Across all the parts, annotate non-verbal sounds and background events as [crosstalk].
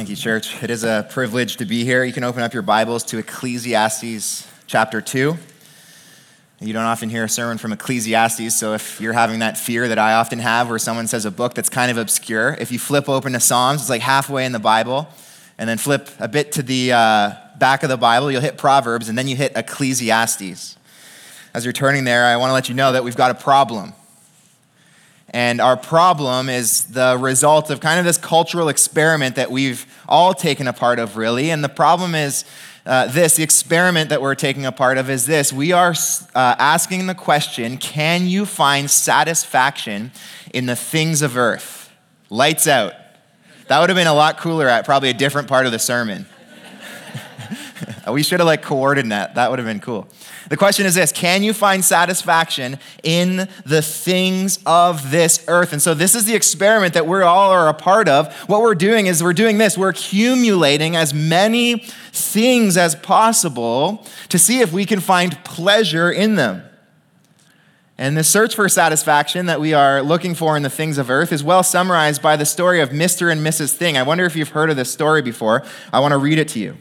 Thank you, church. It is a privilege to be here. You can open up your Bibles to Ecclesiastes chapter 2. You don't often hear a sermon from Ecclesiastes, so if you're having that fear that I often have where someone says a book that's kind of obscure, if you flip open to Psalms, it's like halfway in the Bible, and then flip a bit to the uh, back of the Bible, you'll hit Proverbs, and then you hit Ecclesiastes. As you're turning there, I want to let you know that we've got a problem. And our problem is the result of kind of this cultural experiment that we've all taken a part of, really. And the problem is uh, this the experiment that we're taking a part of is this we are uh, asking the question can you find satisfaction in the things of earth? Lights out. That would have been a lot cooler at probably a different part of the sermon. [laughs] we should have like coordinated that. That would have been cool. The question is this Can you find satisfaction in the things of this earth? And so, this is the experiment that we all are a part of. What we're doing is we're doing this we're accumulating as many things as possible to see if we can find pleasure in them. And the search for satisfaction that we are looking for in the things of earth is well summarized by the story of Mr. and Mrs. Thing. I wonder if you've heard of this story before. I want to read it to you.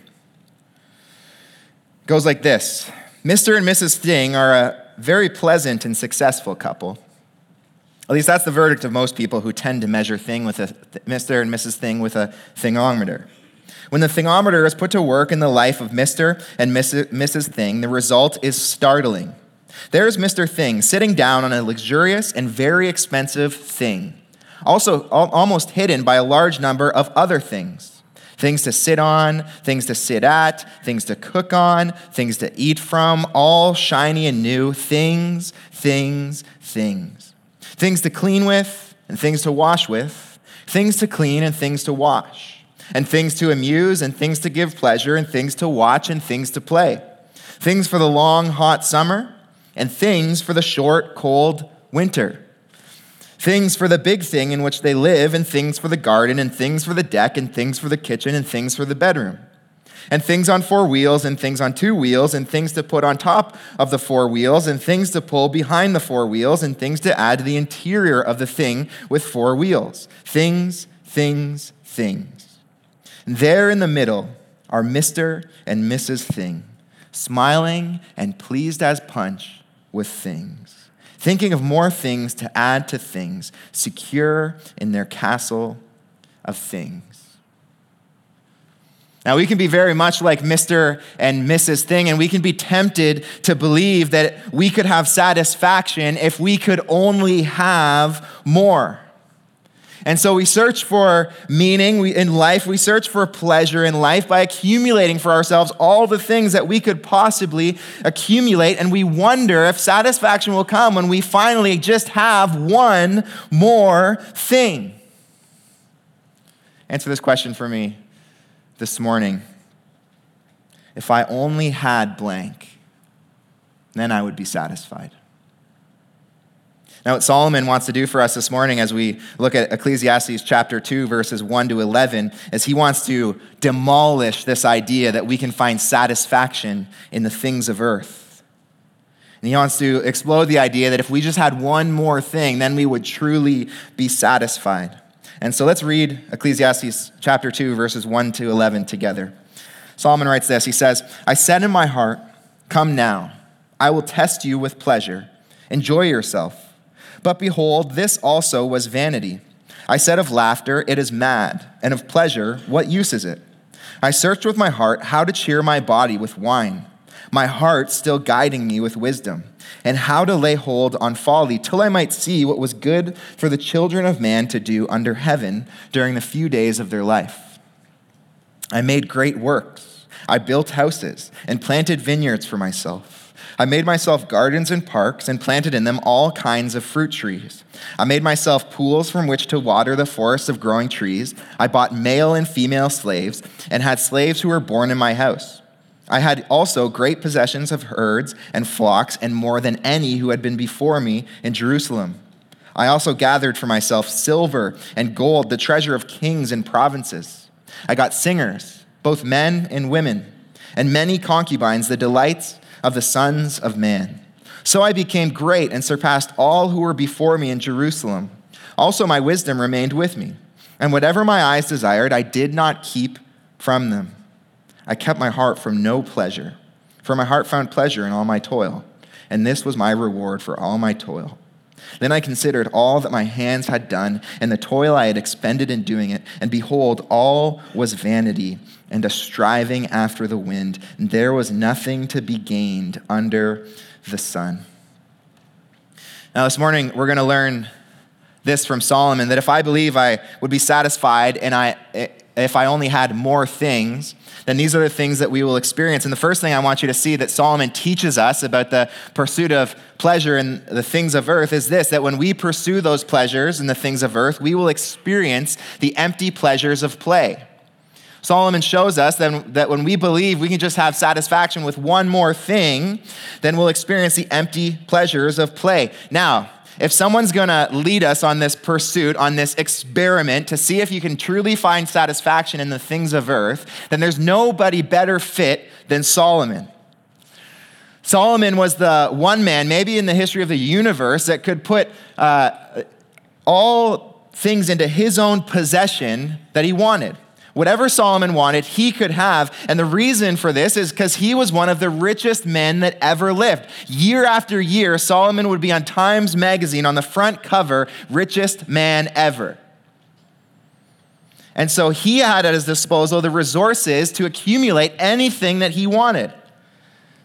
Goes like this Mr. and Mrs. Thing are a very pleasant and successful couple. At least that's the verdict of most people who tend to measure thing with a Mr. and Mrs. Thing with a thingometer. When the thingometer is put to work in the life of Mr. and Mrs. Thing, the result is startling. There's Mr. Thing sitting down on a luxurious and very expensive thing, also almost hidden by a large number of other things things to sit on, things to sit at, things to cook on, things to eat from, all shiny and new. Things, things, things. Things to clean with and things to wash with, things to clean and things to wash, and things to amuse and things to give pleasure, and things to watch and things to play. Things for the long, hot summer, and things for the short, cold winter things for the big thing in which they live, and things for the garden, and things for the deck, and things for the kitchen, and things for the bedroom. And things on four wheels, and things on two wheels, and things to put on top of the four wheels, and things to pull behind the four wheels, and things to add to the interior of the thing with four wheels. Things, things, things. And there in the middle are Mr. and Mrs. Thing, smiling and pleased as punch with things thinking of more things to add to things, secure in their castle of things. Now, we can be very much like Mr. and Mrs. Thing, and we can be tempted to believe that we could have satisfaction if we could only have more. And so we search for meaning in life. We search for pleasure in life by accumulating for ourselves all the things that we could possibly accumulate. And we wonder if satisfaction will come when we finally just have one more thing. Answer this question for me this morning. If I only had blank, then I would be satisfied. Now, what Solomon wants to do for us this morning as we look at Ecclesiastes chapter 2, verses 1 to 11, is he wants to demolish this idea that we can find satisfaction in the things of earth. And he wants to explode the idea that if we just had one more thing, then we would truly be satisfied. And so let's read Ecclesiastes chapter 2, verses 1 to 11 together. Solomon writes this He says, I said in my heart, Come now, I will test you with pleasure. Enjoy yourself. But behold, this also was vanity. I said of laughter, It is mad, and of pleasure, What use is it? I searched with my heart how to cheer my body with wine, my heart still guiding me with wisdom, and how to lay hold on folly, till I might see what was good for the children of man to do under heaven during the few days of their life. I made great works. I built houses and planted vineyards for myself. I made myself gardens and parks and planted in them all kinds of fruit trees. I made myself pools from which to water the forests of growing trees. I bought male and female slaves and had slaves who were born in my house. I had also great possessions of herds and flocks and more than any who had been before me in Jerusalem. I also gathered for myself silver and gold, the treasure of kings and provinces. I got singers, both men and women, and many concubines, the delights of the sons of man. So I became great and surpassed all who were before me in Jerusalem. Also, my wisdom remained with me, And whatever my eyes desired, I did not keep from them. I kept my heart from no pleasure, for my heart found pleasure in all my toil, and this was my reward for all my toil. Then I considered all that my hands had done, and the toil I had expended in doing it, and behold, all was vanity and a striving after the wind, and there was nothing to be gained under the sun. Now, this morning, we're going to learn this from Solomon that if I believe I would be satisfied and I, if I only had more things, then these are the things that we will experience. And the first thing I want you to see that Solomon teaches us about the pursuit of pleasure and the things of earth is this that when we pursue those pleasures and the things of earth, we will experience the empty pleasures of play. Solomon shows us that, that when we believe we can just have satisfaction with one more thing, then we'll experience the empty pleasures of play. Now, if someone's gonna lead us on this pursuit, on this experiment to see if you can truly find satisfaction in the things of earth, then there's nobody better fit than Solomon. Solomon was the one man, maybe in the history of the universe, that could put uh, all things into his own possession that he wanted. Whatever Solomon wanted, he could have. And the reason for this is because he was one of the richest men that ever lived. Year after year, Solomon would be on Times Magazine on the front cover, richest man ever. And so he had at his disposal the resources to accumulate anything that he wanted.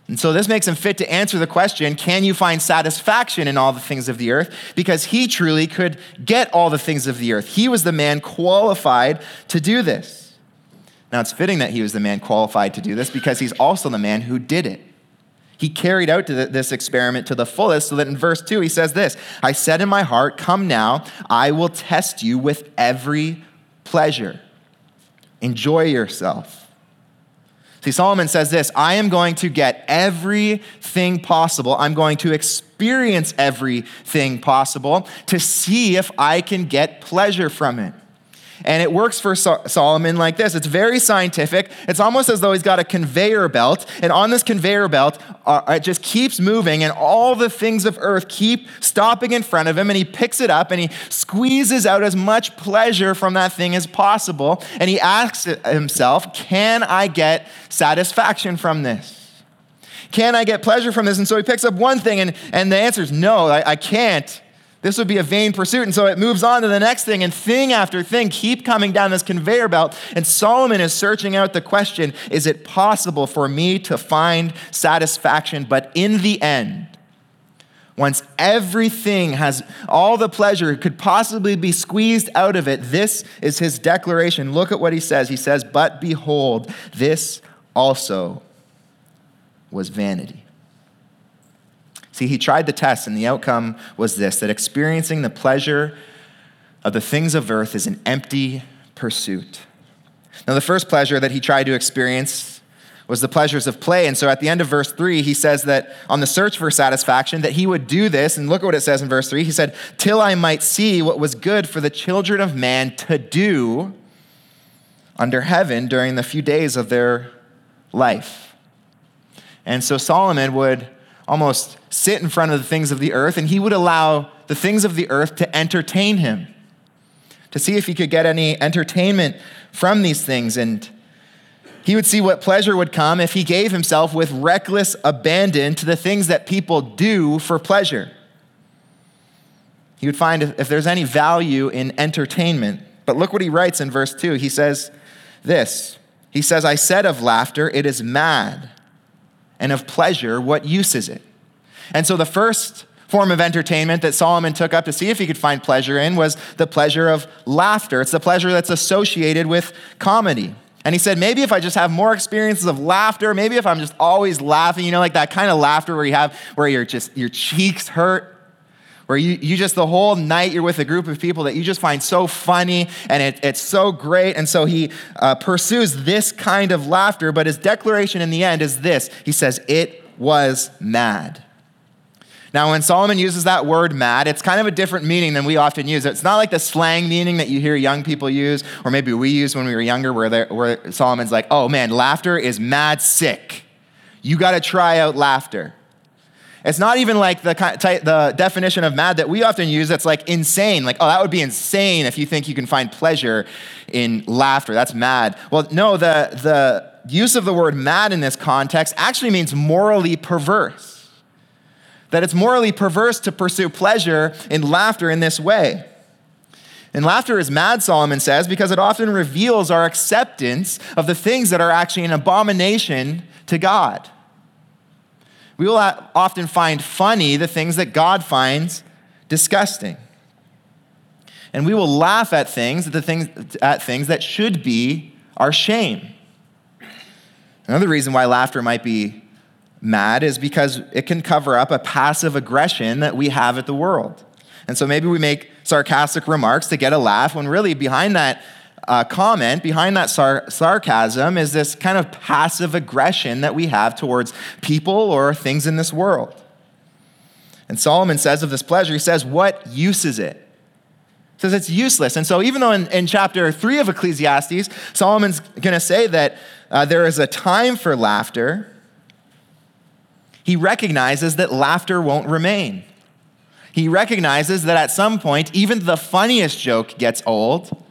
And so this makes him fit to answer the question can you find satisfaction in all the things of the earth? Because he truly could get all the things of the earth. He was the man qualified to do this. Now it's fitting that he was the man qualified to do this because he's also the man who did it. He carried out this experiment to the fullest so that in verse 2 he says this I said in my heart, Come now, I will test you with every pleasure. Enjoy yourself. See, Solomon says this I am going to get everything possible. I'm going to experience everything possible to see if I can get pleasure from it. And it works for Solomon like this it's very scientific. It's almost as though he's got a conveyor belt. And on this conveyor belt, uh, it just keeps moving, and all the things of earth keep stopping in front of him. And he picks it up and he squeezes out as much pleasure from that thing as possible. And he asks himself, Can I get satisfaction from this? Can I get pleasure from this? And so he picks up one thing, and, and the answer is no, I, I can't. This would be a vain pursuit. And so it moves on to the next thing, and thing after thing keep coming down this conveyor belt. And Solomon is searching out the question is it possible for me to find satisfaction? But in the end, once everything has all the pleasure could possibly be squeezed out of it, this is his declaration. Look at what he says. He says, But behold, this also was vanity. See, he tried the test, and the outcome was this that experiencing the pleasure of the things of earth is an empty pursuit. Now, the first pleasure that he tried to experience was the pleasures of play. And so at the end of verse 3, he says that on the search for satisfaction, that he would do this. And look at what it says in verse 3. He said, Till I might see what was good for the children of man to do under heaven during the few days of their life. And so Solomon would almost sit in front of the things of the earth, and he would allow the things of the earth to entertain him, to see if he could get any entertainment from these things. And he would see what pleasure would come if he gave himself with reckless abandon to the things that people do for pleasure. He would find if there's any value in entertainment. But look what he writes in verse 2. He says this He says, I said of laughter, it is mad and of pleasure, what use is it? And so the first form of entertainment that Solomon took up to see if he could find pleasure in was the pleasure of laughter. It's the pleasure that's associated with comedy. And he said, maybe if I just have more experiences of laughter, maybe if I'm just always laughing, you know, like that kind of laughter where you have, where your just, your cheeks hurt, where you, you just the whole night you're with a group of people that you just find so funny and it, it's so great. And so he uh, pursues this kind of laughter, but his declaration in the end is this He says, It was mad. Now, when Solomon uses that word mad, it's kind of a different meaning than we often use. It's not like the slang meaning that you hear young people use, or maybe we use when we were younger, where, where Solomon's like, oh man, laughter is mad sick. You got to try out laughter. It's not even like the, the definition of mad that we often use that's like insane. Like, oh, that would be insane if you think you can find pleasure in laughter. That's mad. Well, no, the, the use of the word mad in this context actually means morally perverse. That it's morally perverse to pursue pleasure in laughter in this way. And laughter is mad, Solomon says, because it often reveals our acceptance of the things that are actually an abomination to God. We will often find funny the things that God finds disgusting. And we will laugh at things, the things, at things that should be our shame. Another reason why laughter might be mad is because it can cover up a passive aggression that we have at the world. And so maybe we make sarcastic remarks to get a laugh when really behind that uh, comment, behind that sar- sarcasm, is this kind of passive aggression that we have towards people or things in this world. And Solomon says of this pleasure, he says, What use is it? He says it's useless. And so, even though in, in chapter three of Ecclesiastes, Solomon's going to say that uh, there is a time for laughter, he recognizes that laughter won't remain. He recognizes that at some point, even the funniest joke gets old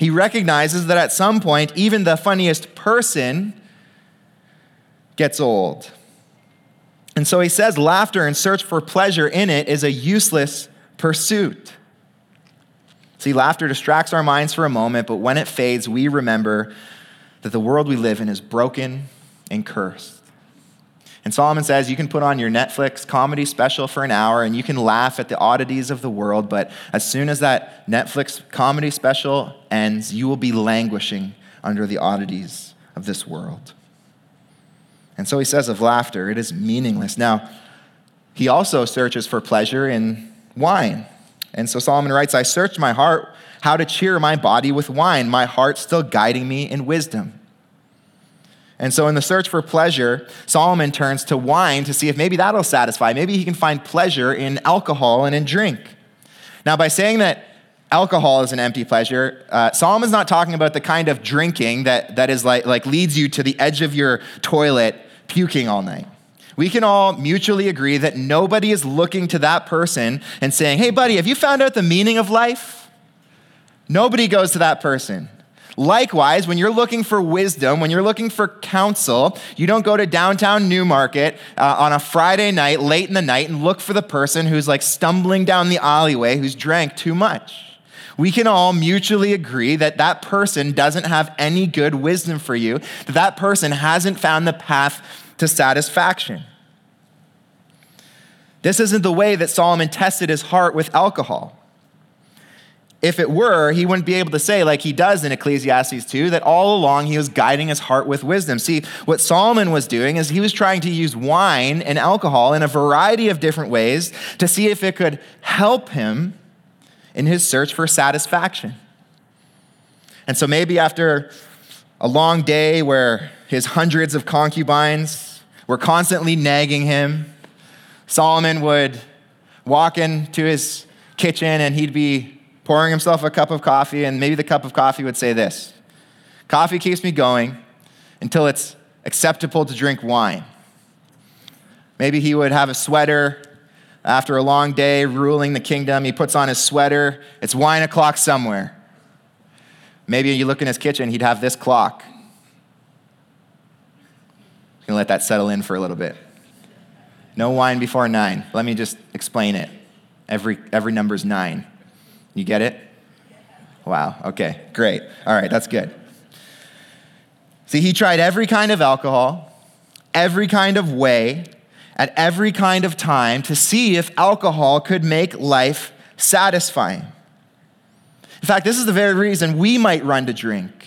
he recognizes that at some point, even the funniest person gets old. And so he says laughter and search for pleasure in it is a useless pursuit. See, laughter distracts our minds for a moment, but when it fades, we remember that the world we live in is broken and cursed. And Solomon says you can put on your Netflix comedy special for an hour and you can laugh at the oddities of the world, but as soon as that Netflix comedy special ends, you will be languishing under the oddities of this world. And so he says of laughter, it is meaningless. Now, he also searches for pleasure in wine. And so Solomon writes, I searched my heart how to cheer my body with wine, my heart still guiding me in wisdom. And so, in the search for pleasure, Solomon turns to wine to see if maybe that'll satisfy. Maybe he can find pleasure in alcohol and in drink. Now, by saying that alcohol is an empty pleasure, uh, Solomon's not talking about the kind of drinking that, that is like, like leads you to the edge of your toilet puking all night. We can all mutually agree that nobody is looking to that person and saying, Hey, buddy, have you found out the meaning of life? Nobody goes to that person. Likewise, when you're looking for wisdom, when you're looking for counsel, you don't go to downtown Newmarket uh, on a Friday night, late in the night, and look for the person who's like stumbling down the alleyway who's drank too much. We can all mutually agree that that person doesn't have any good wisdom for you, that that person hasn't found the path to satisfaction. This isn't the way that Solomon tested his heart with alcohol. If it were, he wouldn't be able to say, like he does in Ecclesiastes 2, that all along he was guiding his heart with wisdom. See, what Solomon was doing is he was trying to use wine and alcohol in a variety of different ways to see if it could help him in his search for satisfaction. And so maybe after a long day where his hundreds of concubines were constantly nagging him, Solomon would walk into his kitchen and he'd be pouring himself a cup of coffee, and maybe the cup of coffee would say this Coffee keeps me going until it's acceptable to drink wine. Maybe he would have a sweater after a long day ruling the kingdom. He puts on his sweater, it's wine o'clock somewhere. Maybe you look in his kitchen, he'd have this clock. I'm gonna let that settle in for a little bit. No wine before nine. Let me just explain it. Every, every number is nine. You get it? Wow, okay, great. All right, that's good. See, he tried every kind of alcohol, every kind of way, at every kind of time to see if alcohol could make life satisfying. In fact, this is the very reason we might run to drink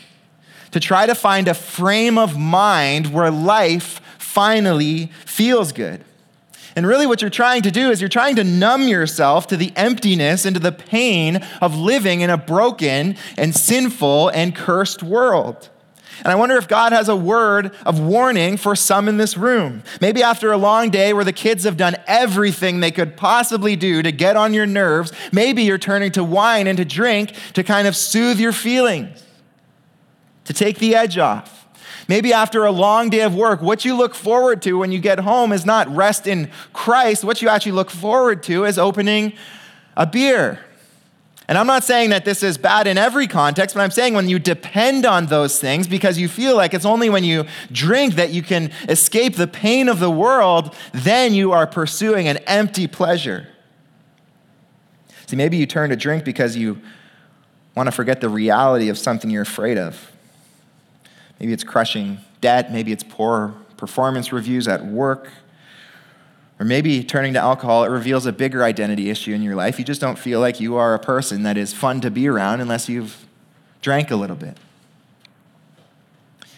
to try to find a frame of mind where life finally feels good. And really, what you're trying to do is you're trying to numb yourself to the emptiness and to the pain of living in a broken and sinful and cursed world. And I wonder if God has a word of warning for some in this room. Maybe after a long day where the kids have done everything they could possibly do to get on your nerves, maybe you're turning to wine and to drink to kind of soothe your feelings, to take the edge off. Maybe after a long day of work, what you look forward to when you get home is not rest in Christ. What you actually look forward to is opening a beer. And I'm not saying that this is bad in every context, but I'm saying when you depend on those things because you feel like it's only when you drink that you can escape the pain of the world, then you are pursuing an empty pleasure. See, maybe you turn to drink because you want to forget the reality of something you're afraid of. Maybe it's crushing debt, maybe it's poor performance reviews at work. Or maybe turning to alcohol, it reveals a bigger identity issue in your life. You just don't feel like you are a person that is fun to be around unless you've drank a little bit.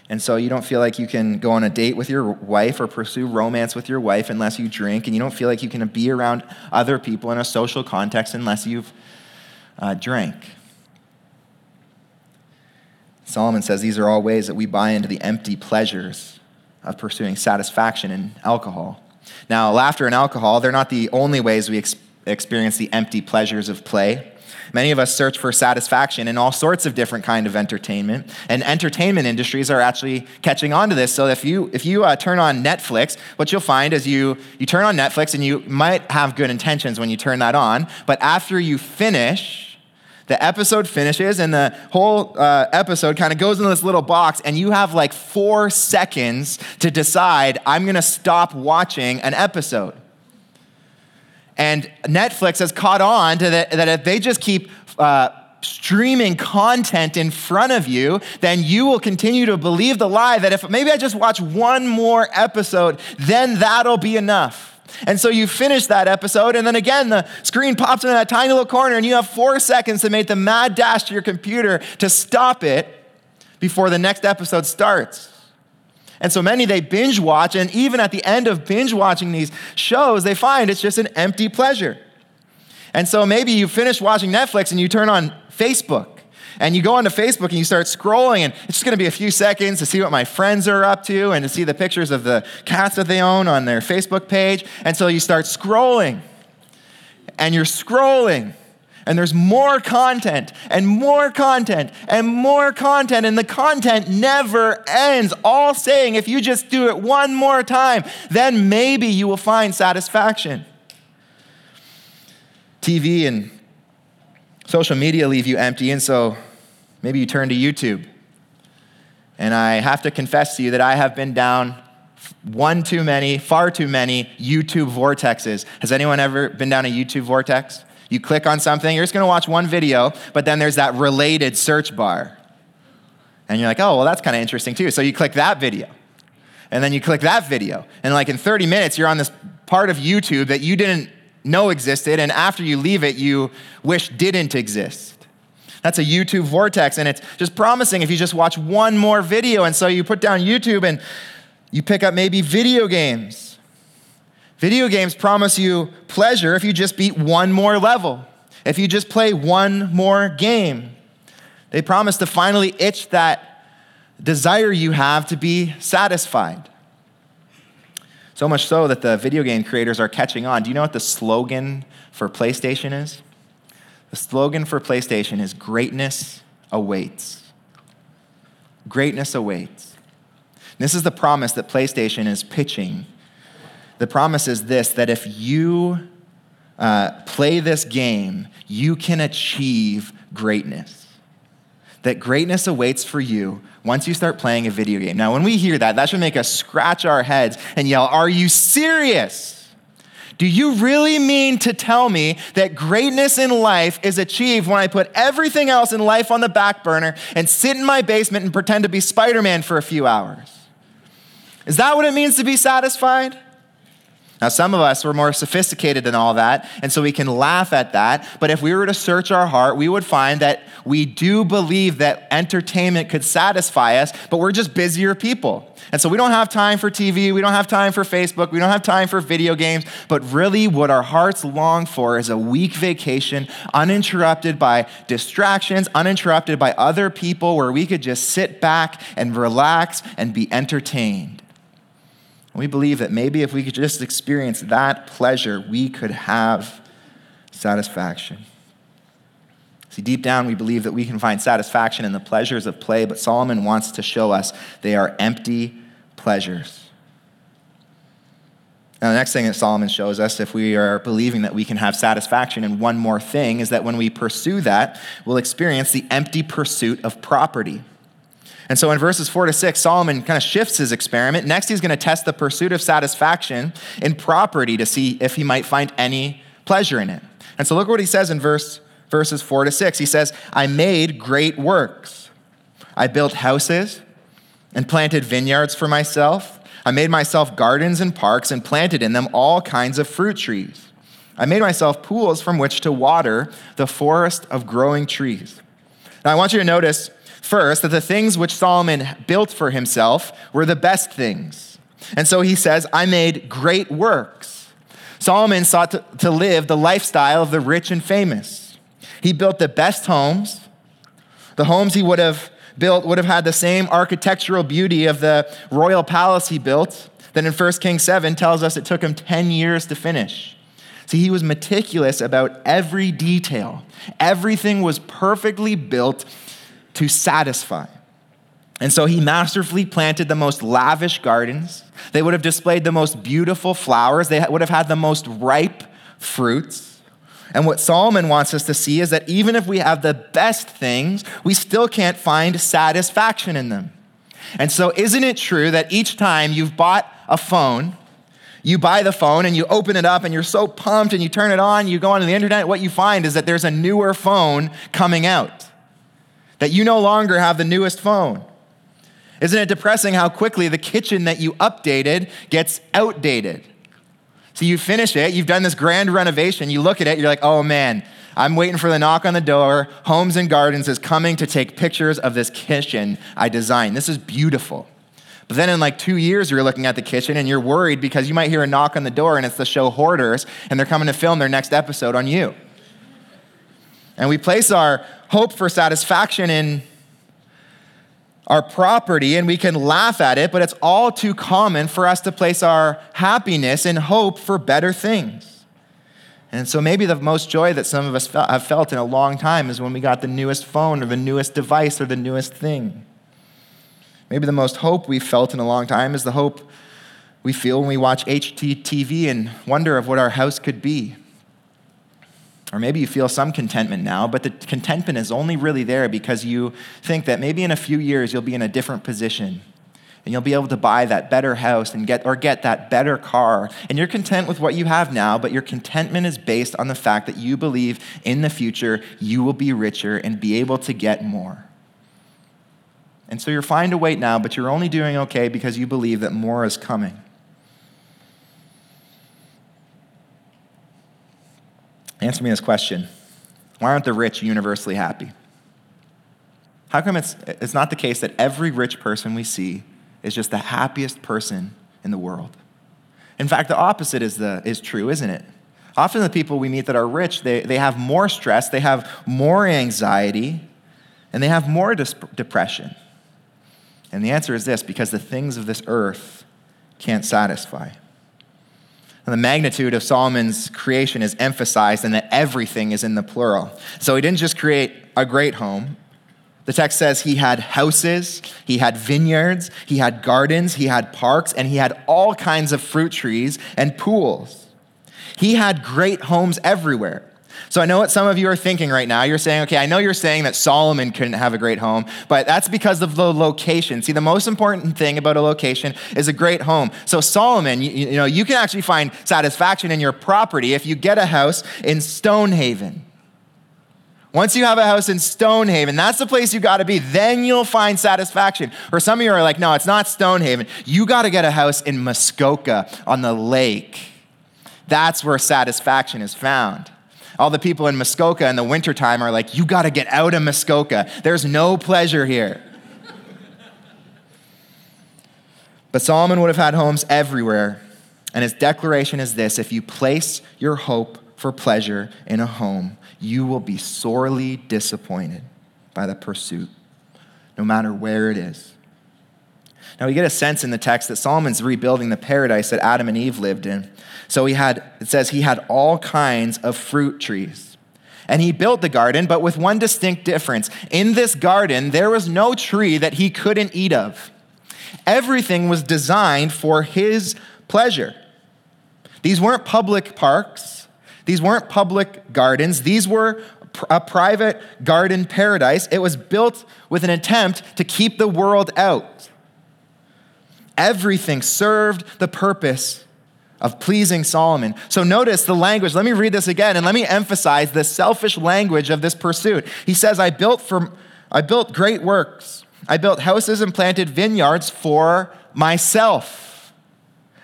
And so you don't feel like you can go on a date with your wife or pursue romance with your wife unless you drink. And you don't feel like you can be around other people in a social context unless you've uh, drank. Solomon says these are all ways that we buy into the empty pleasures of pursuing satisfaction in alcohol. Now, laughter and alcohol, they're not the only ways we ex- experience the empty pleasures of play. Many of us search for satisfaction in all sorts of different kind of entertainment, and entertainment industries are actually catching on to this. So if you if you uh, turn on Netflix, what you'll find is you you turn on Netflix and you might have good intentions when you turn that on, but after you finish, the episode finishes, and the whole uh, episode kind of goes into this little box, and you have like four seconds to decide, I'm going to stop watching an episode. And Netflix has caught on to that, that if they just keep uh, streaming content in front of you, then you will continue to believe the lie that if maybe I just watch one more episode, then that'll be enough. And so you finish that episode, and then again, the screen pops into that tiny little corner, and you have four seconds to make the mad dash to your computer to stop it before the next episode starts. And so many, they binge watch, and even at the end of binge watching these shows, they find it's just an empty pleasure. And so maybe you finish watching Netflix and you turn on Facebook and you go onto Facebook and you start scrolling, and it's just going to be a few seconds to see what my friends are up to and to see the pictures of the cats that they own on their Facebook page. And so you start scrolling, and you're scrolling, and there's more content and more content and more content, and the content never ends. All saying, if you just do it one more time, then maybe you will find satisfaction. TV and social media leave you empty, and so maybe you turn to YouTube. And I have to confess to you that I have been down one too many, far too many YouTube vortexes. Has anyone ever been down a YouTube vortex? You click on something, you're just gonna watch one video, but then there's that related search bar. And you're like, oh, well, that's kind of interesting too. So you click that video. And then you click that video. And like in 30 minutes, you're on this part of YouTube that you didn't know existed, and after you leave it, you wish didn't exist. That's a YouTube vortex, and it's just promising if you just watch one more video. And so you put down YouTube and you pick up maybe video games. Video games promise you pleasure if you just beat one more level, if you just play one more game. They promise to finally itch that desire you have to be satisfied. So much so that the video game creators are catching on. Do you know what the slogan for PlayStation is? The slogan for PlayStation is Greatness Awaits. Greatness awaits. This is the promise that PlayStation is pitching. The promise is this that if you uh, play this game, you can achieve greatness. That greatness awaits for you once you start playing a video game. Now, when we hear that, that should make us scratch our heads and yell, Are you serious? Do you really mean to tell me that greatness in life is achieved when I put everything else in life on the back burner and sit in my basement and pretend to be Spider Man for a few hours? Is that what it means to be satisfied? Now, some of us were more sophisticated than all that, and so we can laugh at that. But if we were to search our heart, we would find that we do believe that entertainment could satisfy us, but we're just busier people. And so we don't have time for TV, we don't have time for Facebook, we don't have time for video games, but really what our hearts long for is a week vacation, uninterrupted by distractions, uninterrupted by other people, where we could just sit back and relax and be entertained. We believe that maybe if we could just experience that pleasure, we could have satisfaction. See, deep down, we believe that we can find satisfaction in the pleasures of play, but Solomon wants to show us they are empty pleasures. Now, the next thing that Solomon shows us, if we are believing that we can have satisfaction in one more thing, is that when we pursue that, we'll experience the empty pursuit of property. And so in verses four to six, Solomon kind of shifts his experiment. Next, he's going to test the pursuit of satisfaction in property to see if he might find any pleasure in it. And so look what he says in verse verses 4 to 6. He says, I made great works. I built houses and planted vineyards for myself. I made myself gardens and parks and planted in them all kinds of fruit trees. I made myself pools from which to water the forest of growing trees. Now, I want you to notice first that the things which Solomon built for himself were the best things. And so he says, I made great works. Solomon sought to, to live the lifestyle of the rich and famous. He built the best homes. The homes he would have built would have had the same architectural beauty of the royal palace he built that in 1 Kings 7 tells us it took him 10 years to finish. See, he was meticulous about every detail. Everything was perfectly built to satisfy. And so he masterfully planted the most lavish gardens. They would have displayed the most beautiful flowers. They would have had the most ripe fruits. And what Solomon wants us to see is that even if we have the best things, we still can't find satisfaction in them. And so, isn't it true that each time you've bought a phone, you buy the phone and you open it up and you're so pumped and you turn it on, you go onto the internet, what you find is that there's a newer phone coming out, that you no longer have the newest phone. Isn't it depressing how quickly the kitchen that you updated gets outdated? So you finish it, you've done this grand renovation, you look at it, you're like, oh man, I'm waiting for the knock on the door. Homes and Gardens is coming to take pictures of this kitchen I designed. This is beautiful. But then in like two years, you're looking at the kitchen and you're worried because you might hear a knock on the door and it's the show Hoarders and they're coming to film their next episode on you. And we place our hope for satisfaction in our property and we can laugh at it, but it's all too common for us to place our happiness and hope for better things. And so maybe the most joy that some of us have felt in a long time is when we got the newest phone or the newest device or the newest thing. Maybe the most hope we've felt in a long time is the hope we feel when we watch HGTV and wonder of what our house could be. Or maybe you feel some contentment now, but the contentment is only really there because you think that maybe in a few years you'll be in a different position and you'll be able to buy that better house and get or get that better car. And you're content with what you have now but your contentment is based on the fact that you believe in the future you will be richer and be able to get more. And so you're fine to wait now but you're only doing okay because you believe that more is coming Answer me this question Why aren't the rich universally happy? How come it's, it's not the case that every rich person we see is just the happiest person in the world? In fact, the opposite is, the, is true, isn't it? Often the people we meet that are rich, they, they have more stress, they have more anxiety, and they have more depression. And the answer is this because the things of this earth can't satisfy. And the magnitude of Solomon's creation is emphasized and that everything is in the plural. So he didn't just create a great home. The text says he had houses, he had vineyards, he had gardens, he had parks, and he had all kinds of fruit trees and pools. He had great homes everywhere. So I know what some of you are thinking right now. You're saying, okay, I know you're saying that Solomon couldn't have a great home, but that's because of the location. See, the most important thing about a location is a great home. So Solomon, you, you know, you can actually find satisfaction in your property if you get a house in Stonehaven. Once you have a house in Stonehaven, that's the place you got to be. Then you'll find satisfaction. Or some of you are like, no, it's not Stonehaven. You got to get a house in Muskoka on the lake. That's where satisfaction is found. All the people in Muskoka in the wintertime are like, you got to get out of Muskoka. There's no pleasure here. but Solomon would have had homes everywhere. And his declaration is this if you place your hope for pleasure in a home, you will be sorely disappointed by the pursuit, no matter where it is. Now, we get a sense in the text that Solomon's rebuilding the paradise that Adam and Eve lived in. So he had, it says he had all kinds of fruit trees. And he built the garden, but with one distinct difference. In this garden, there was no tree that he couldn't eat of. Everything was designed for his pleasure. These weren't public parks, these weren't public gardens, these were a private garden paradise. It was built with an attempt to keep the world out. Everything served the purpose of pleasing Solomon. So notice the language. Let me read this again and let me emphasize the selfish language of this pursuit. He says, I built for I built great works. I built houses and planted vineyards for myself.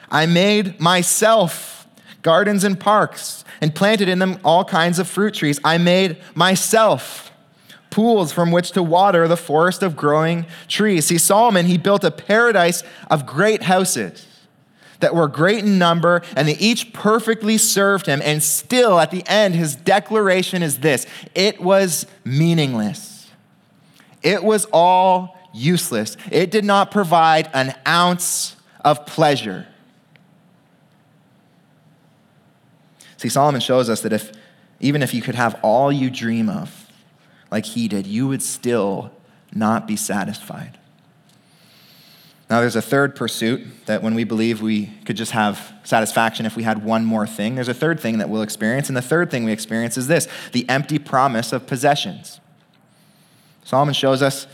I made myself gardens and parks and planted in them all kinds of fruit trees. I made myself pools from which to water the forest of growing trees. See, Solomon, he built a paradise of great houses that were great in number, and they each perfectly served him. And still, at the end, his declaration is this it was meaningless. It was all useless. It did not provide an ounce of pleasure. See, Solomon shows us that if, even if you could have all you dream of, like he did, you would still not be satisfied. Now, there's a third pursuit that when we believe we could just have satisfaction if we had one more thing, there's a third thing that we'll experience. And the third thing we experience is this the empty promise of possessions. Solomon shows us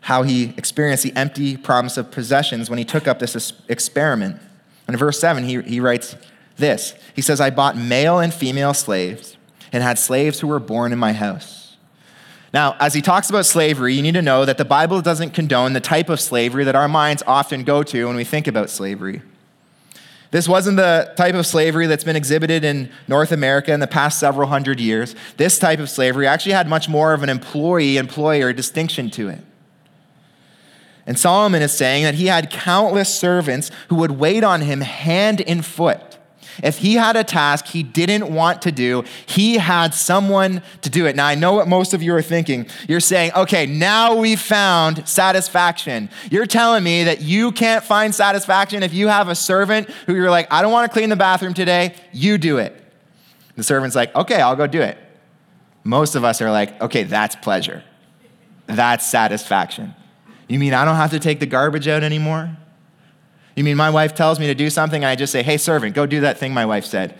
how he experienced the empty promise of possessions when he took up this experiment. In verse 7, he, he writes this He says, I bought male and female slaves and had slaves who were born in my house. Now, as he talks about slavery, you need to know that the Bible doesn't condone the type of slavery that our minds often go to when we think about slavery. This wasn't the type of slavery that's been exhibited in North America in the past several hundred years. This type of slavery actually had much more of an employee employer distinction to it. And Solomon is saying that he had countless servants who would wait on him hand and foot if he had a task he didn't want to do, he had someone to do it. Now, I know what most of you are thinking. You're saying, okay, now we've found satisfaction. You're telling me that you can't find satisfaction if you have a servant who you're like, I don't want to clean the bathroom today, you do it. The servant's like, okay, I'll go do it. Most of us are like, okay, that's pleasure. That's satisfaction. You mean I don't have to take the garbage out anymore? You mean my wife tells me to do something and I just say, hey, servant, go do that thing my wife said?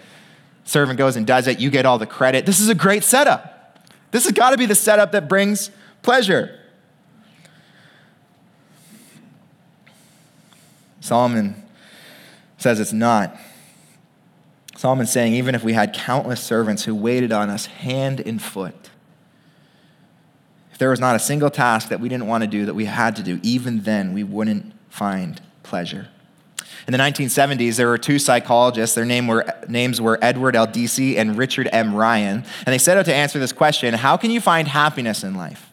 Servant goes and does it, you get all the credit. This is a great setup. This has got to be the setup that brings pleasure. Solomon says it's not. Solomon's saying, even if we had countless servants who waited on us hand and foot, if there was not a single task that we didn't want to do that we had to do, even then we wouldn't find pleasure. In the 1970s, there were two psychologists. Their name were, names were Edward L. Deci and Richard M. Ryan. And they set out to answer this question How can you find happiness in life?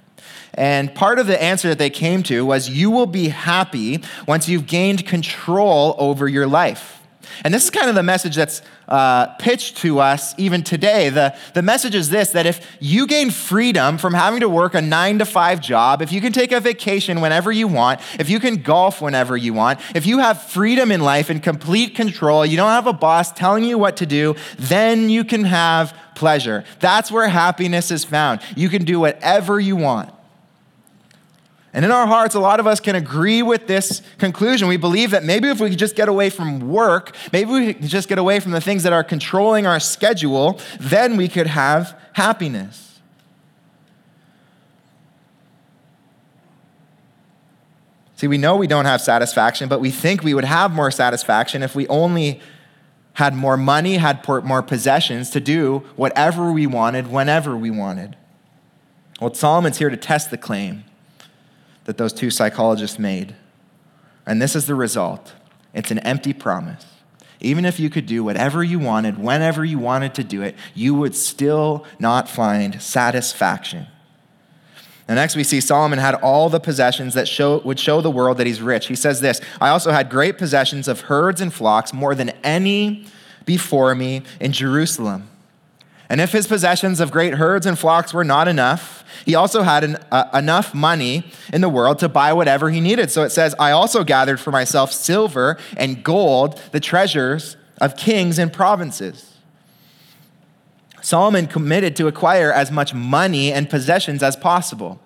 And part of the answer that they came to was you will be happy once you've gained control over your life. And this is kind of the message that's uh, pitched to us even today. The, the message is this that if you gain freedom from having to work a nine to five job, if you can take a vacation whenever you want, if you can golf whenever you want, if you have freedom in life and complete control, you don't have a boss telling you what to do, then you can have pleasure. That's where happiness is found. You can do whatever you want. And in our hearts, a lot of us can agree with this conclusion. We believe that maybe if we could just get away from work, maybe we could just get away from the things that are controlling our schedule, then we could have happiness. See, we know we don't have satisfaction, but we think we would have more satisfaction if we only had more money, had more possessions to do whatever we wanted, whenever we wanted. Well, Solomon's here to test the claim that those two psychologists made. And this is the result it's an empty promise. Even if you could do whatever you wanted, whenever you wanted to do it, you would still not find satisfaction. And next, we see Solomon had all the possessions that show, would show the world that he's rich. He says this I also had great possessions of herds and flocks, more than any before me in Jerusalem. And if his possessions of great herds and flocks were not enough, he also had an, uh, enough money in the world to buy whatever he needed. So it says, I also gathered for myself silver and gold, the treasures of kings and provinces. Solomon committed to acquire as much money and possessions as possible.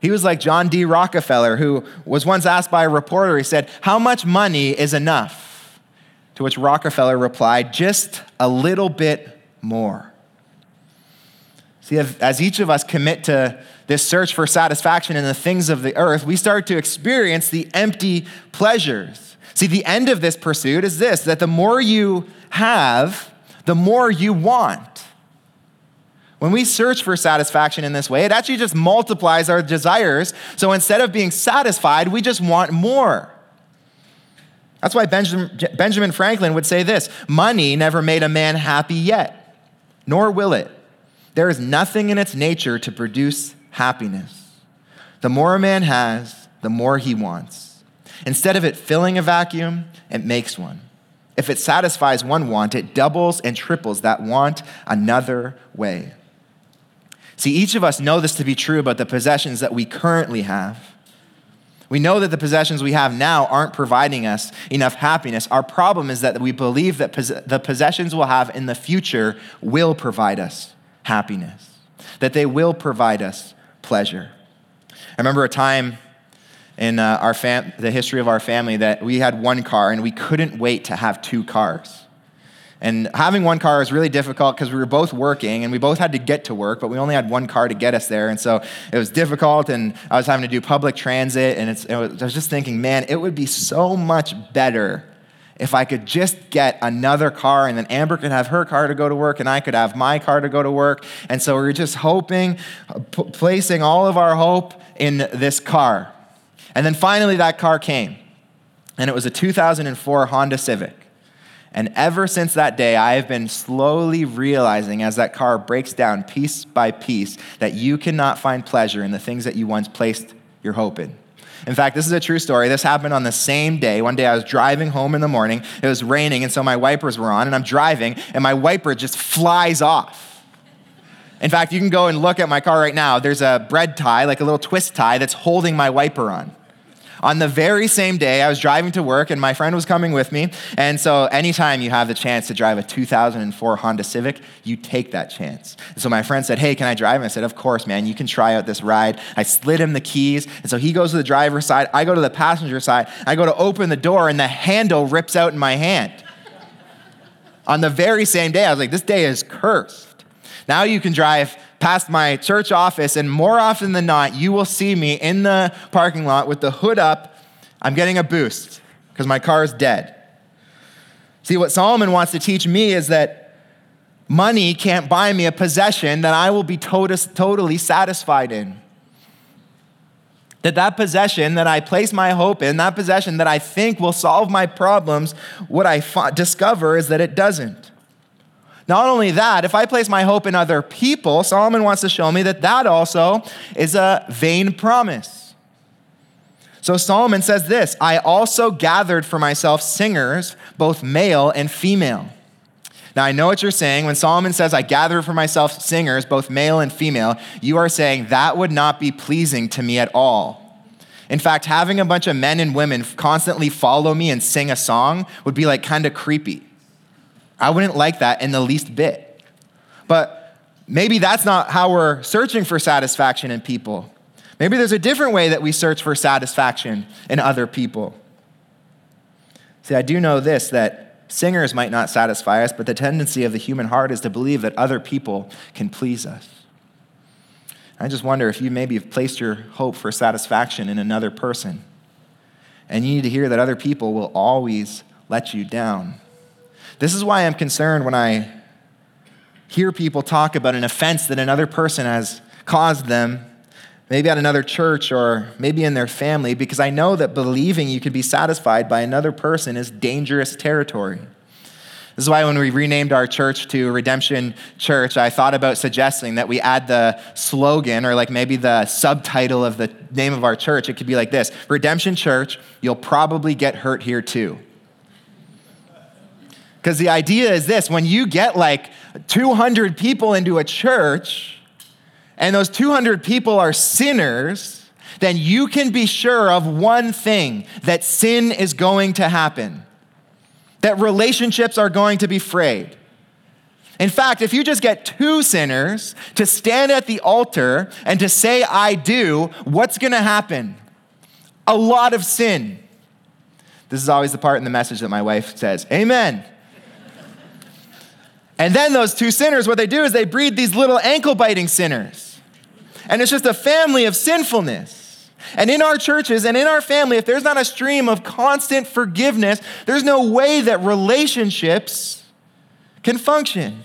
He was like John D. Rockefeller, who was once asked by a reporter, he said, How much money is enough? To which Rockefeller replied, Just a little bit more. See, as each of us commit to this search for satisfaction in the things of the earth, we start to experience the empty pleasures. See, the end of this pursuit is this that the more you have, the more you want. When we search for satisfaction in this way, it actually just multiplies our desires. So instead of being satisfied, we just want more. That's why Benjamin Franklin would say this Money never made a man happy yet, nor will it. There is nothing in its nature to produce happiness. The more a man has, the more he wants. Instead of it filling a vacuum, it makes one. If it satisfies one want, it doubles and triples that want another way. See, each of us know this to be true about the possessions that we currently have. We know that the possessions we have now aren't providing us enough happiness. Our problem is that we believe that the possessions we'll have in the future will provide us happiness, that they will provide us pleasure. I remember a time in uh, our fam- the history of our family that we had one car and we couldn't wait to have two cars. And having one car was really difficult because we were both working and we both had to get to work, but we only had one car to get us there. And so it was difficult, and I was having to do public transit. And it was, I was just thinking, man, it would be so much better if I could just get another car and then Amber could have her car to go to work and I could have my car to go to work. And so we were just hoping, uh, p- placing all of our hope in this car. And then finally, that car came. And it was a 2004 Honda Civic. And ever since that day, I have been slowly realizing as that car breaks down piece by piece that you cannot find pleasure in the things that you once placed your hope in. In fact, this is a true story. This happened on the same day. One day I was driving home in the morning. It was raining, and so my wipers were on, and I'm driving, and my wiper just flies off. In fact, you can go and look at my car right now. There's a bread tie, like a little twist tie, that's holding my wiper on. On the very same day, I was driving to work and my friend was coming with me. And so, anytime you have the chance to drive a 2004 Honda Civic, you take that chance. And so, my friend said, Hey, can I drive? And I said, Of course, man, you can try out this ride. I slid him the keys. And so, he goes to the driver's side. I go to the passenger side. I go to open the door, and the handle rips out in my hand. [laughs] On the very same day, I was like, This day is cursed. Now you can drive past my church office, and more often than not, you will see me in the parking lot with the hood up. I'm getting a boost because my car is dead. See, what Solomon wants to teach me is that money can't buy me a possession that I will be totally satisfied in. That that possession that I place my hope in, that possession that I think will solve my problems, what I discover is that it doesn't. Not only that, if I place my hope in other people, Solomon wants to show me that that also is a vain promise. So Solomon says this I also gathered for myself singers, both male and female. Now, I know what you're saying. When Solomon says, I gathered for myself singers, both male and female, you are saying that would not be pleasing to me at all. In fact, having a bunch of men and women constantly follow me and sing a song would be like kind of creepy. I wouldn't like that in the least bit. But maybe that's not how we're searching for satisfaction in people. Maybe there's a different way that we search for satisfaction in other people. See, I do know this that singers might not satisfy us, but the tendency of the human heart is to believe that other people can please us. I just wonder if you maybe have placed your hope for satisfaction in another person, and you need to hear that other people will always let you down. This is why I'm concerned when I hear people talk about an offense that another person has caused them, maybe at another church or maybe in their family, because I know that believing you could be satisfied by another person is dangerous territory. This is why when we renamed our church to Redemption Church, I thought about suggesting that we add the slogan or like maybe the subtitle of the name of our church. It could be like this Redemption Church, you'll probably get hurt here too. Because the idea is this when you get like 200 people into a church, and those 200 people are sinners, then you can be sure of one thing that sin is going to happen, that relationships are going to be frayed, In fact, if you just get two sinners to stand at the altar and to say, I do, what's going to happen? A lot of sin. This is always the part in the message that my wife says, Amen. And then those two sinners, what they do is they breed these little ankle biting sinners. And it's just a family of sinfulness. And in our churches and in our family, if there's not a stream of constant forgiveness, there's no way that relationships can function.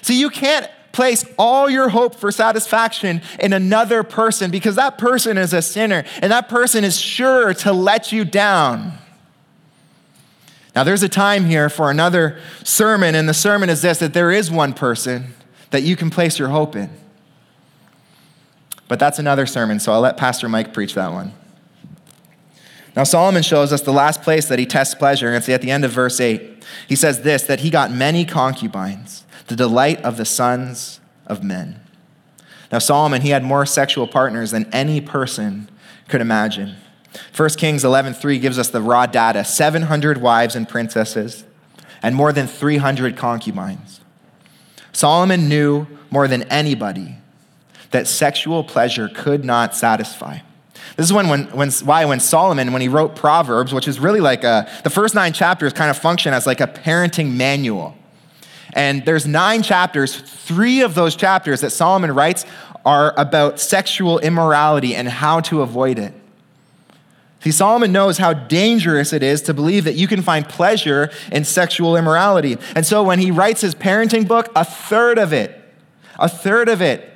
So you can't place all your hope for satisfaction in another person because that person is a sinner and that person is sure to let you down. Now, there's a time here for another sermon, and the sermon is this that there is one person that you can place your hope in. But that's another sermon, so I'll let Pastor Mike preach that one. Now, Solomon shows us the last place that he tests pleasure, and it's at the end of verse 8. He says this that he got many concubines, the delight of the sons of men. Now, Solomon, he had more sexual partners than any person could imagine. 1 Kings 11:3 gives us the raw data 700 wives and princesses, and more than 300 concubines. Solomon knew more than anybody that sexual pleasure could not satisfy. This is when, when, when, why when Solomon, when he wrote Proverbs, which is really like a, the first nine chapters kind of function as like a parenting manual. And there's nine chapters. Three of those chapters that Solomon writes are about sexual immorality and how to avoid it. See, Solomon knows how dangerous it is to believe that you can find pleasure in sexual immorality. And so when he writes his parenting book, a third of it, a third of it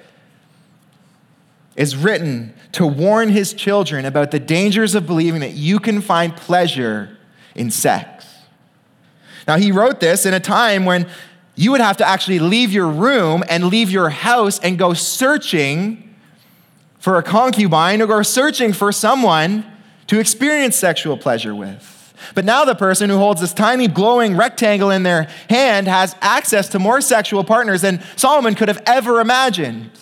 is written to warn his children about the dangers of believing that you can find pleasure in sex. Now, he wrote this in a time when you would have to actually leave your room and leave your house and go searching for a concubine or go searching for someone to experience sexual pleasure with. But now the person who holds this tiny glowing rectangle in their hand has access to more sexual partners than Solomon could have ever imagined.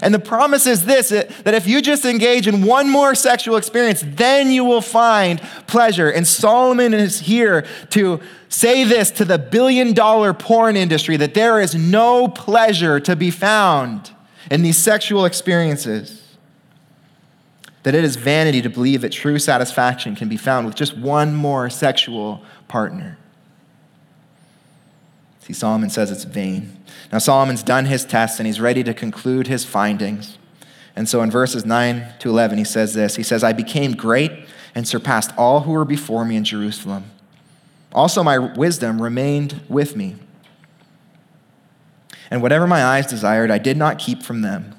And the promise is this that if you just engage in one more sexual experience, then you will find pleasure. And Solomon is here to say this to the billion dollar porn industry that there is no pleasure to be found in these sexual experiences. That it is vanity to believe that true satisfaction can be found with just one more sexual partner. See, Solomon says it's vain. Now, Solomon's done his test and he's ready to conclude his findings. And so in verses 9 to 11, he says this He says, I became great and surpassed all who were before me in Jerusalem. Also, my wisdom remained with me. And whatever my eyes desired, I did not keep from them.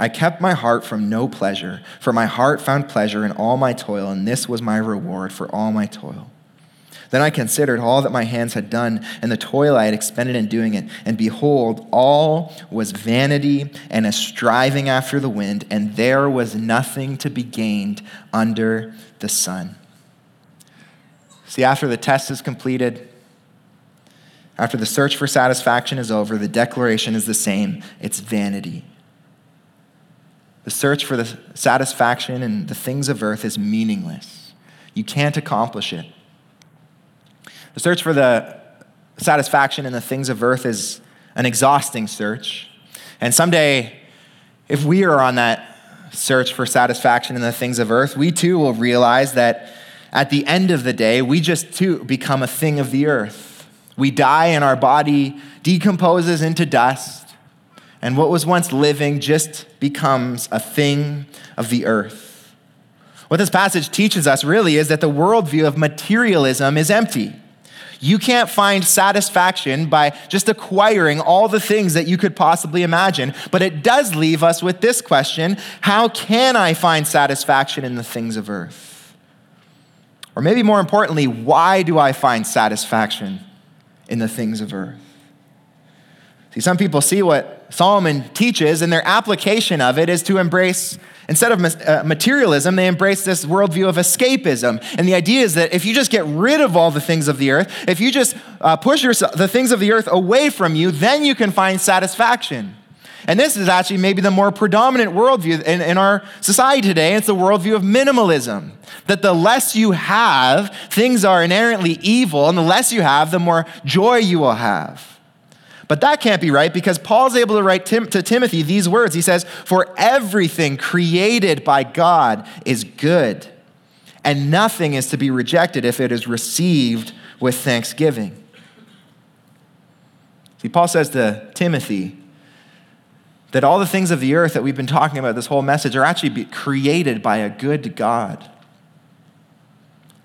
I kept my heart from no pleasure, for my heart found pleasure in all my toil, and this was my reward for all my toil. Then I considered all that my hands had done and the toil I had expended in doing it. And behold, all was vanity and a striving after the wind, and there was nothing to be gained under the sun. See, after the test is completed, after the search for satisfaction is over, the declaration is the same it's vanity. The search for the satisfaction in the things of earth is meaningless. You can't accomplish it. The search for the satisfaction in the things of earth is an exhausting search. And someday, if we are on that search for satisfaction in the things of earth, we too will realize that at the end of the day, we just too become a thing of the earth. We die and our body decomposes into dust, and what was once living just becomes a thing of the earth. What this passage teaches us really is that the worldview of materialism is empty. You can't find satisfaction by just acquiring all the things that you could possibly imagine. But it does leave us with this question How can I find satisfaction in the things of earth? Or maybe more importantly, why do I find satisfaction in the things of earth? See, some people see what Solomon teaches, and their application of it is to embrace Instead of uh, materialism, they embrace this worldview of escapism. And the idea is that if you just get rid of all the things of the earth, if you just uh, push yourself, the things of the earth away from you, then you can find satisfaction. And this is actually maybe the more predominant worldview in, in our society today. It's the worldview of minimalism. That the less you have, things are inherently evil, and the less you have, the more joy you will have. But that can't be right because Paul's able to write Tim- to Timothy these words. He says, For everything created by God is good, and nothing is to be rejected if it is received with thanksgiving. See, Paul says to Timothy that all the things of the earth that we've been talking about this whole message are actually created by a good God.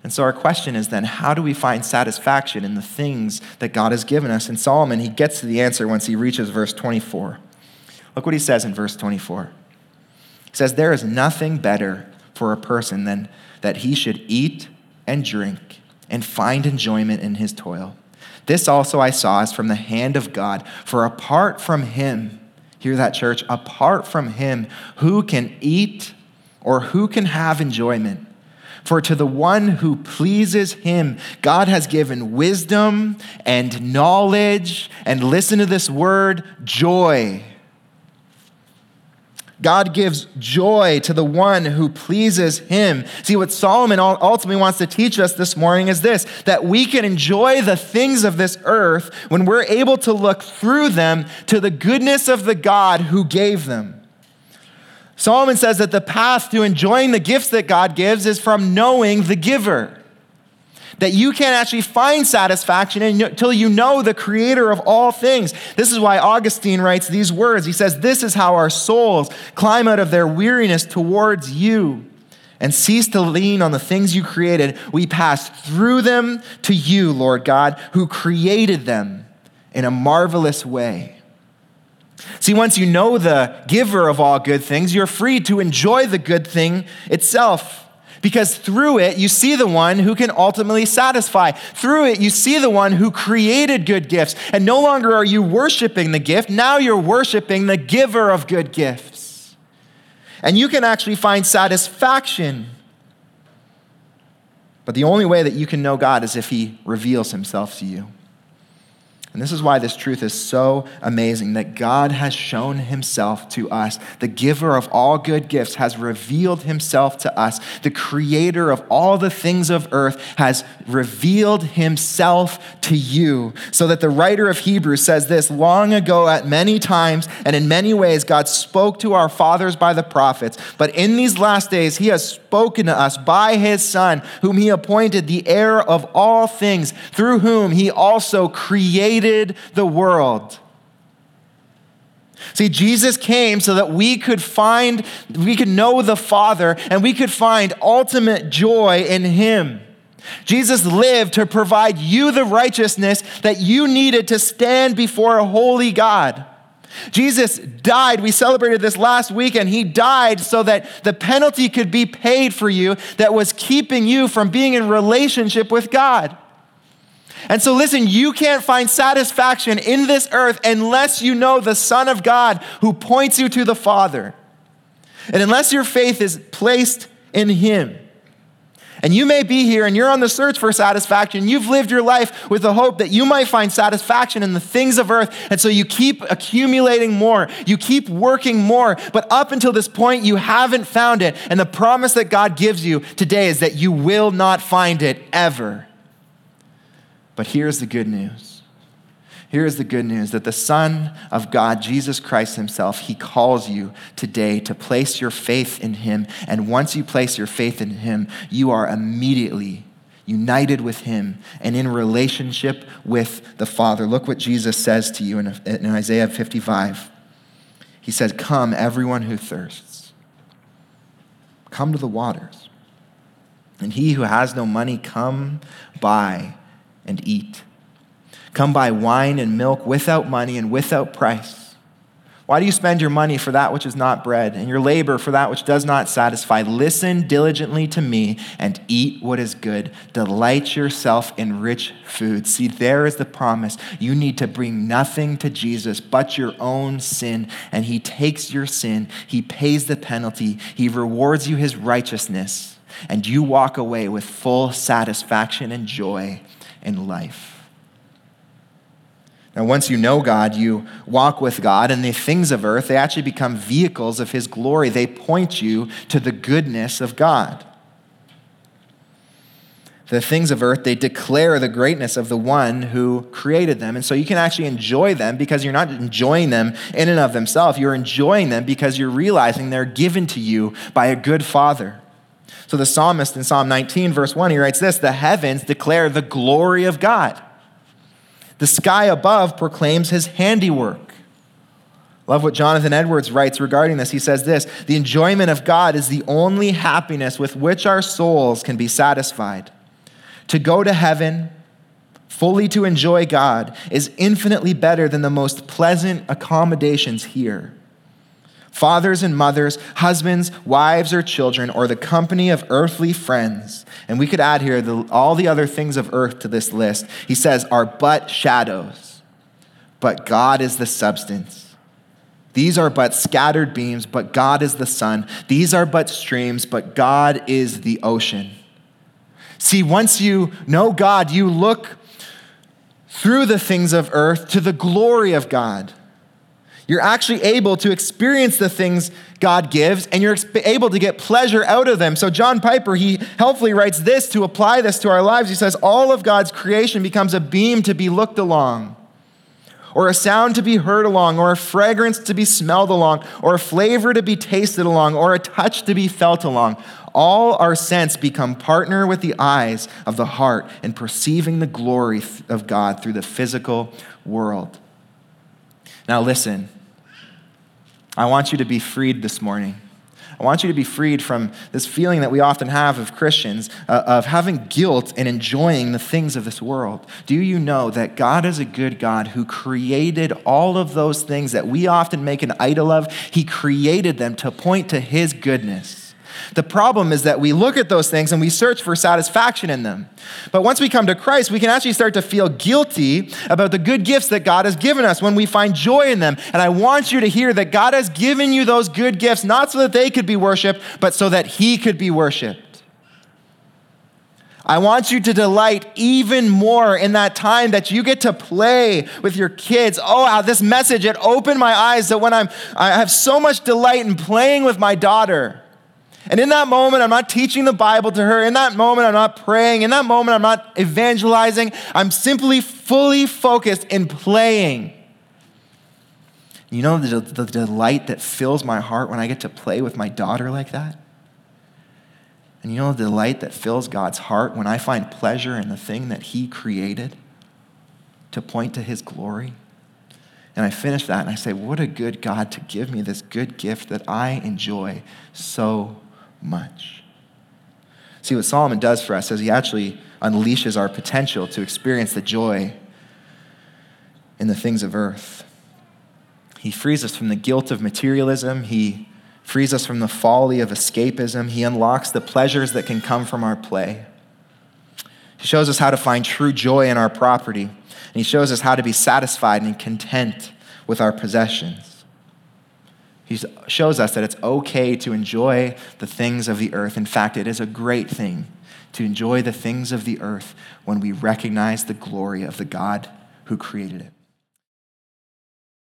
And so our question is then, how do we find satisfaction in the things that God has given us? And Solomon, he gets to the answer once he reaches verse 24. Look what he says in verse 24. He says, There is nothing better for a person than that he should eat and drink and find enjoyment in his toil. This also I saw is from the hand of God, for apart from him, hear that, church, apart from him, who can eat or who can have enjoyment? For to the one who pleases him, God has given wisdom and knowledge, and listen to this word joy. God gives joy to the one who pleases him. See, what Solomon ultimately wants to teach us this morning is this that we can enjoy the things of this earth when we're able to look through them to the goodness of the God who gave them. Solomon says that the path to enjoying the gifts that God gives is from knowing the giver. That you can't actually find satisfaction until you know the creator of all things. This is why Augustine writes these words. He says, This is how our souls climb out of their weariness towards you and cease to lean on the things you created. We pass through them to you, Lord God, who created them in a marvelous way. See, once you know the giver of all good things, you're free to enjoy the good thing itself. Because through it, you see the one who can ultimately satisfy. Through it, you see the one who created good gifts. And no longer are you worshiping the gift, now you're worshiping the giver of good gifts. And you can actually find satisfaction. But the only way that you can know God is if He reveals Himself to you. And this is why this truth is so amazing that God has shown himself to us. The giver of all good gifts has revealed himself to us. The creator of all the things of earth has revealed himself to you. So that the writer of Hebrews says this long ago, at many times and in many ways, God spoke to our fathers by the prophets. But in these last days, he has spoken to us by his Son, whom he appointed the heir of all things, through whom he also created created the world. See, Jesus came so that we could find, we could know the Father and we could find ultimate joy in Him. Jesus lived to provide you the righteousness that you needed to stand before a holy God. Jesus died. We celebrated this last weekend. He died so that the penalty could be paid for you that was keeping you from being in relationship with God. And so, listen, you can't find satisfaction in this earth unless you know the Son of God who points you to the Father. And unless your faith is placed in Him. And you may be here and you're on the search for satisfaction. You've lived your life with the hope that you might find satisfaction in the things of earth. And so you keep accumulating more. You keep working more. But up until this point, you haven't found it. And the promise that God gives you today is that you will not find it ever. But here's the good news. Here is the good news that the Son of God, Jesus Christ Himself, He calls you today to place your faith in Him. And once you place your faith in Him, you are immediately united with Him and in relationship with the Father. Look what Jesus says to you in, in Isaiah 55. He says, Come, everyone who thirsts, come to the waters. And he who has no money, come buy and eat. Come buy wine and milk without money and without price. Why do you spend your money for that which is not bread, and your labor for that which does not satisfy? Listen diligently to me and eat what is good. Delight yourself in rich food. See, there is the promise. You need to bring nothing to Jesus but your own sin, and He takes your sin, He pays the penalty, He rewards you His righteousness, and you walk away with full satisfaction and joy in life. Now, once you know God, you walk with God, and the things of earth, they actually become vehicles of His glory. They point you to the goodness of God. the things of earth, they declare the greatness of the one who created them. And so you can actually enjoy them because you're not enjoying them in and of themselves. You're enjoying them because you're realizing they're given to you by a good father. So the psalmist in Psalm 19, verse 1, he writes this The heavens declare the glory of God, the sky above proclaims his handiwork. Love what Jonathan Edwards writes regarding this. He says this The enjoyment of God is the only happiness with which our souls can be satisfied. To go to heaven, fully to enjoy God, is infinitely better than the most pleasant accommodations here. Fathers and mothers, husbands, wives, or children, or the company of earthly friends, and we could add here the, all the other things of earth to this list, he says, are but shadows, but God is the substance. These are but scattered beams, but God is the sun. These are but streams, but God is the ocean. See, once you know God, you look through the things of earth to the glory of God. You're actually able to experience the things God gives, and you're able to get pleasure out of them. So, John Piper, he helpfully writes this to apply this to our lives. He says, All of God's creation becomes a beam to be looked along, or a sound to be heard along, or a fragrance to be smelled along, or a flavor to be tasted along, or a touch to be felt along all our sense become partner with the eyes of the heart in perceiving the glory of God through the physical world. Now, listen, I want you to be freed this morning. I want you to be freed from this feeling that we often have of Christians uh, of having guilt and enjoying the things of this world. Do you know that God is a good God who created all of those things that we often make an idol of? He created them to point to His goodness. The problem is that we look at those things and we search for satisfaction in them. But once we come to Christ, we can actually start to feel guilty about the good gifts that God has given us when we find joy in them. And I want you to hear that God has given you those good gifts not so that they could be worshiped, but so that He could be worshiped. I want you to delight even more in that time that you get to play with your kids. Oh, this message, it opened my eyes that when I'm, I have so much delight in playing with my daughter. And in that moment, I'm not teaching the Bible to her. In that moment, I'm not praying. In that moment, I'm not evangelizing. I'm simply fully focused in playing. You know the, the, delight that fills my heart when I get to play with my daughter like that? And you know the delight that fills God's heart when I find pleasure in the thing that He created to point to His glory? And I finish that and I say, What a good God to give me this good gift that I enjoy so much. See, what Solomon does for us is he actually unleashes our potential to experience the joy in the things of earth. He frees us from the guilt of materialism. He frees us from the folly of escapism. He unlocks the pleasures that can come from our play. He shows us how to find true joy in our property. And he shows us how to be satisfied and content with our possessions. He shows us that it's okay to enjoy the things of the earth. In fact, it is a great thing to enjoy the things of the earth when we recognize the glory of the God who created it.